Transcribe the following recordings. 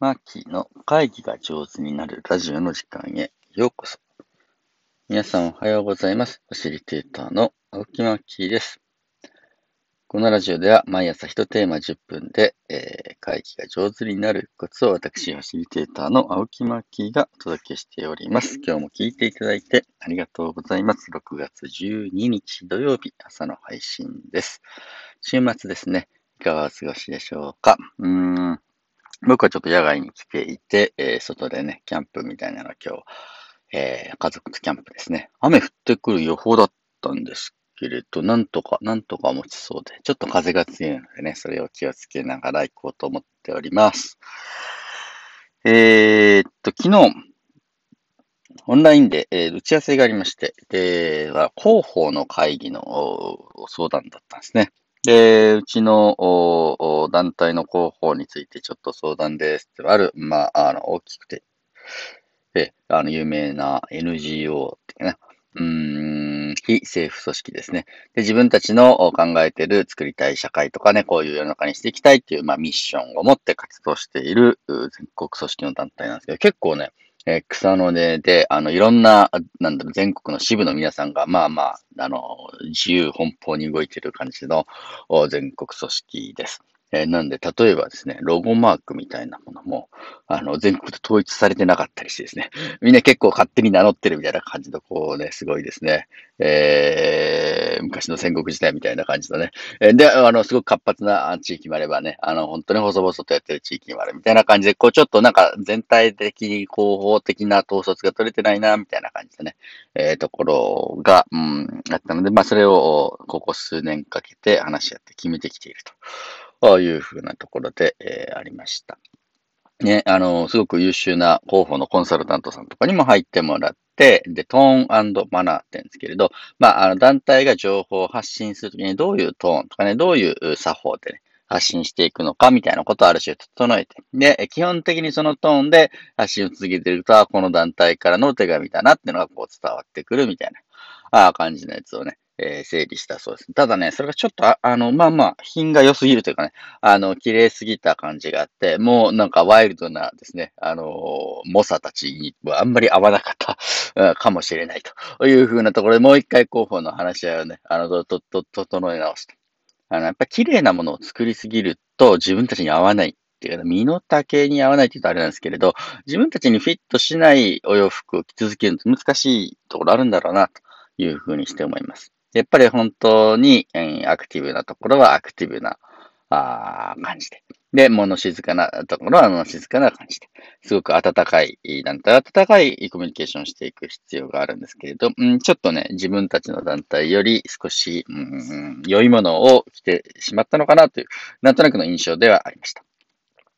マーキーの会議が上手になるラジオの時間へようこそ。皆さんおはようございます。ファシリテーターの青木マーキーです。このラジオでは毎朝1テーマ10分で、えー、会議が上手になるコツを私、ファシリテーターの青木マーキーがお届けしております。今日も聞いていただいてありがとうございます。6月12日土曜日朝の配信です。週末ですね。いかがお過ごしでしょうか？うーん。僕はちょっと野外に来ていて、えー、外でね、キャンプみたいなの今日、えー、家族とキャンプですね。雨降ってくる予報だったんですけれど、なんとか、なんとか持ちそうで、ちょっと風が強いのでね、それを気をつけながら行こうと思っております。えー、っと、昨日、オンラインで、えー、打ち合わせがありまして、で、は広報の会議の相談だったんですね。で、うちの団体の広報についてちょっと相談ですってある、まあ、あの、大きくて、え、あの、有名な NGO っていうね、うん、非政府組織ですね。で、自分たちの考えてる作りたい社会とかね、こういう世の中にしていきたいっていう、まあ、ミッションを持って活動している全国組織の団体なんですけど、結構ね、えー、草の根で、あの、いろんな、なんだろう、全国の支部の皆さんが、まあまあ、あの、自由奔放に動いてる感じの全国組織です。えー、なんで、例えばですね、ロゴマークみたいなものも、あの、全国で統一されてなかったりしてですね、みんな結構勝手に名乗ってるみたいな感じの、こうね、すごいですね、えー、昔の戦国時代みたいな感じのね、えで、あの、すごく活発な地域もあればね、あの、本当に細々とやってる地域もあるみたいな感じで、こう、ちょっとなんか全体的に広報的な統率が取れてないな、みたいな感じでね、えー、ところが、うん、あったので、まあ、それを、ここ数年かけて話し合って決めてきていると。というふうなところで、えー、ありました。ね、あの、すごく優秀な広報のコンサルタントさんとかにも入ってもらって、で、トーンマナーって言うんですけれど、まあ、あの、団体が情報を発信するときにどういうトーンとかね、どういう作法でね、発信していくのかみたいなことをある種整えて。で、基本的にそのトーンで発信を続けていると、この団体からの手紙だなっていうのがこう伝わってくるみたいな、あ感じのやつをね、えー、整理したそうです。ただね、それがちょっと、ああの、まあまあ、品が良すぎるというかね、あの、綺麗すぎた感じがあって、もうなんかワイルドなですね、あの、猛者たちにはあんまり合わなかった かもしれないというふうなところで、もう一回候補の話し合いをね、あの、と、と、と、整え直すと。あの、やっぱ綺麗なものを作りすぎると自分たちに合わないっていうか、身の丈に合わないって言うとあれなんですけれど、自分たちにフィットしないお洋服を着続けるのって難しいところあるんだろうな、というふうにして思います。やっぱり本当に、えアクティブなところはアクティブなあ感じで。で、物静かなところは物静かな感じで。すごく温かい団体、温かいコミュニケーションしていく必要があるんですけれど、うん、ちょっとね、自分たちの団体より少し、うん、良いものを着てしまったのかなという、なんとなくの印象ではありました。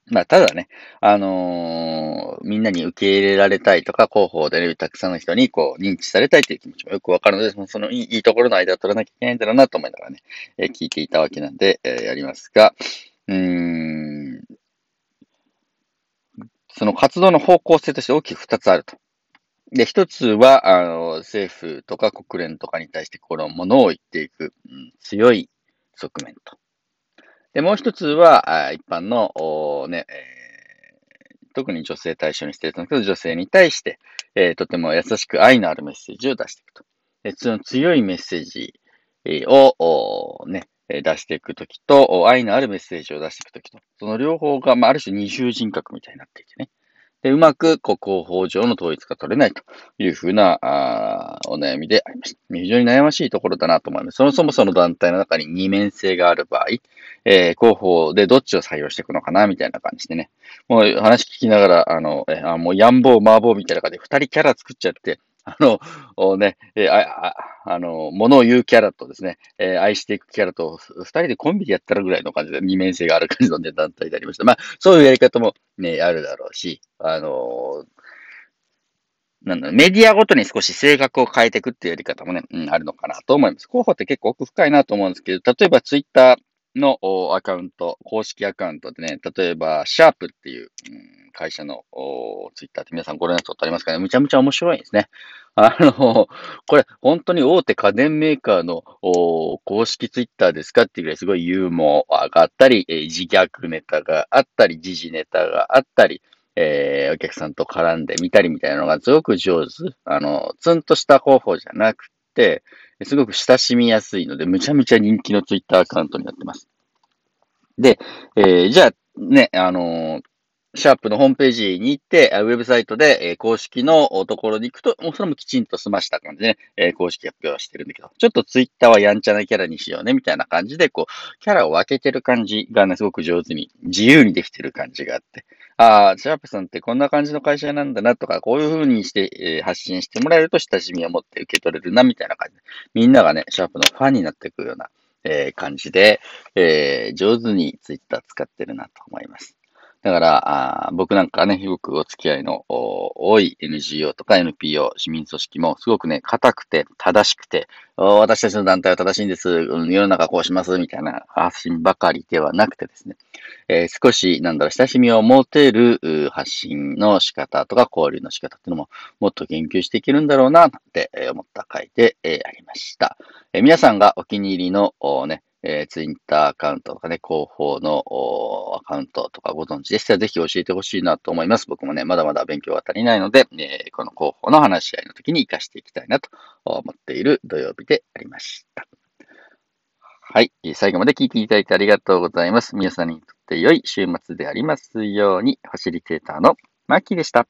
まあ、ただね、あのー、みんなに受け入れられたいとか、広報で、ね、たくさんの人にこう認知されたいという気持ちもよくわかるので、そのいいいいところの間を取らなきゃいけないんだろうなと思いながらね、えー、聞いていたわけなんで、えー、やりますが、うーん、その活動の方向性として大きく二つあると。で、一つは、あの、政府とか国連とかに対してこのものを言っていく、うん、強い側面と。で、もう一つは、一般の、ね、特に女性対象にしてるんですけど、女性に対して、えー、とても優しく愛のあるメッセージを出していくと。でその強いメッセージを、ね、出していくときと、愛のあるメッセージを出していくときと、その両方が、まあ、ある種二重人格みたいになっていてね。で、うまく、こう、広報上の統一が取れないというふうな、お悩みでありました。非常に悩ましいところだなと思います。そもそもその団体の中に二面性がある場合、えー、広報でどっちを採用していくのかな、みたいな感じでね。もう話聞きながら、あの、えあもう、やんぼう、まーぼうみたいな感じで二人キャラ作っちゃって、あの、ね、えー、あ、あの、物を言うキャラとですね、えー、愛していくキャラと、二人でコンビでやったらぐらいの感じで、二面性がある感じの、ね、団体でありました。まあ、そういうやり方もね、あるだろうし、あのなんだ、メディアごとに少し性格を変えていくっていうやり方もね、うん、あるのかなと思います。候補って結構奥深いなと思うんですけど、例えばツイッターのアカウント、公式アカウントでね、例えば、シャープっていう、うん会社のツイッターって皆さんご覧になったことありますかね？むちゃむちゃ面白いんですね。あの、これ本当に大手家電メーカーの公式ツイッターですかっていうぐらいすごいユーモアがあったり、え、自虐ネタがあったり、時事ネタがあったり、えー、お客さんと絡んでみたりみたいなのがすごく上手。あの、ツンとした方法じゃなくて、すごく親しみやすいので、むちゃむちゃ人気のツイッターアカウントになってます。で、えー、じゃあ、ね、あのー、シャープのホームページに行って、ウェブサイトで、公式のところに行くと、もうそれもきちんと済ました感じでね、公式発表はしてるんだけど、ちょっとツイッターはやんちゃなキャラにしようね、みたいな感じで、こう、キャラを分けてる感じがね、すごく上手に、自由にできてる感じがあって、ああ、シャープさんってこんな感じの会社なんだなとか、こういう風にして、発信してもらえると親しみを持って受け取れるな、みたいな感じで、みんながね、シャープのファンになっていくような、え、感じで、え、上手にツイッター使ってるなと思います。だから、あ僕なんかね、よくお付き合いの多い NGO とか NPO、市民組織もすごくね、硬くて正しくて、私たちの団体は正しいんです、世の中こうします、みたいな発信ばかりではなくてですね、えー、少し、なんだろう、親しみを持てる発信の仕方とか交流の仕方っていうのももっと研究していけるんだろうな、って思った回で、ありました。えー、皆さんがお気に入りのね、えー、ツイッターアカウントとかね、広報のアカウントとかご存知でしたらぜひ教えてほしいなと思います。僕もね、まだまだ勉強が足りないので、えー、この広報の話し合いの時に活かしていきたいなと思っている土曜日でありました。はい。最後まで聞いていただいてありがとうございます。皆さんにとって良い週末でありますように、ファシリテーターのマッキーでした。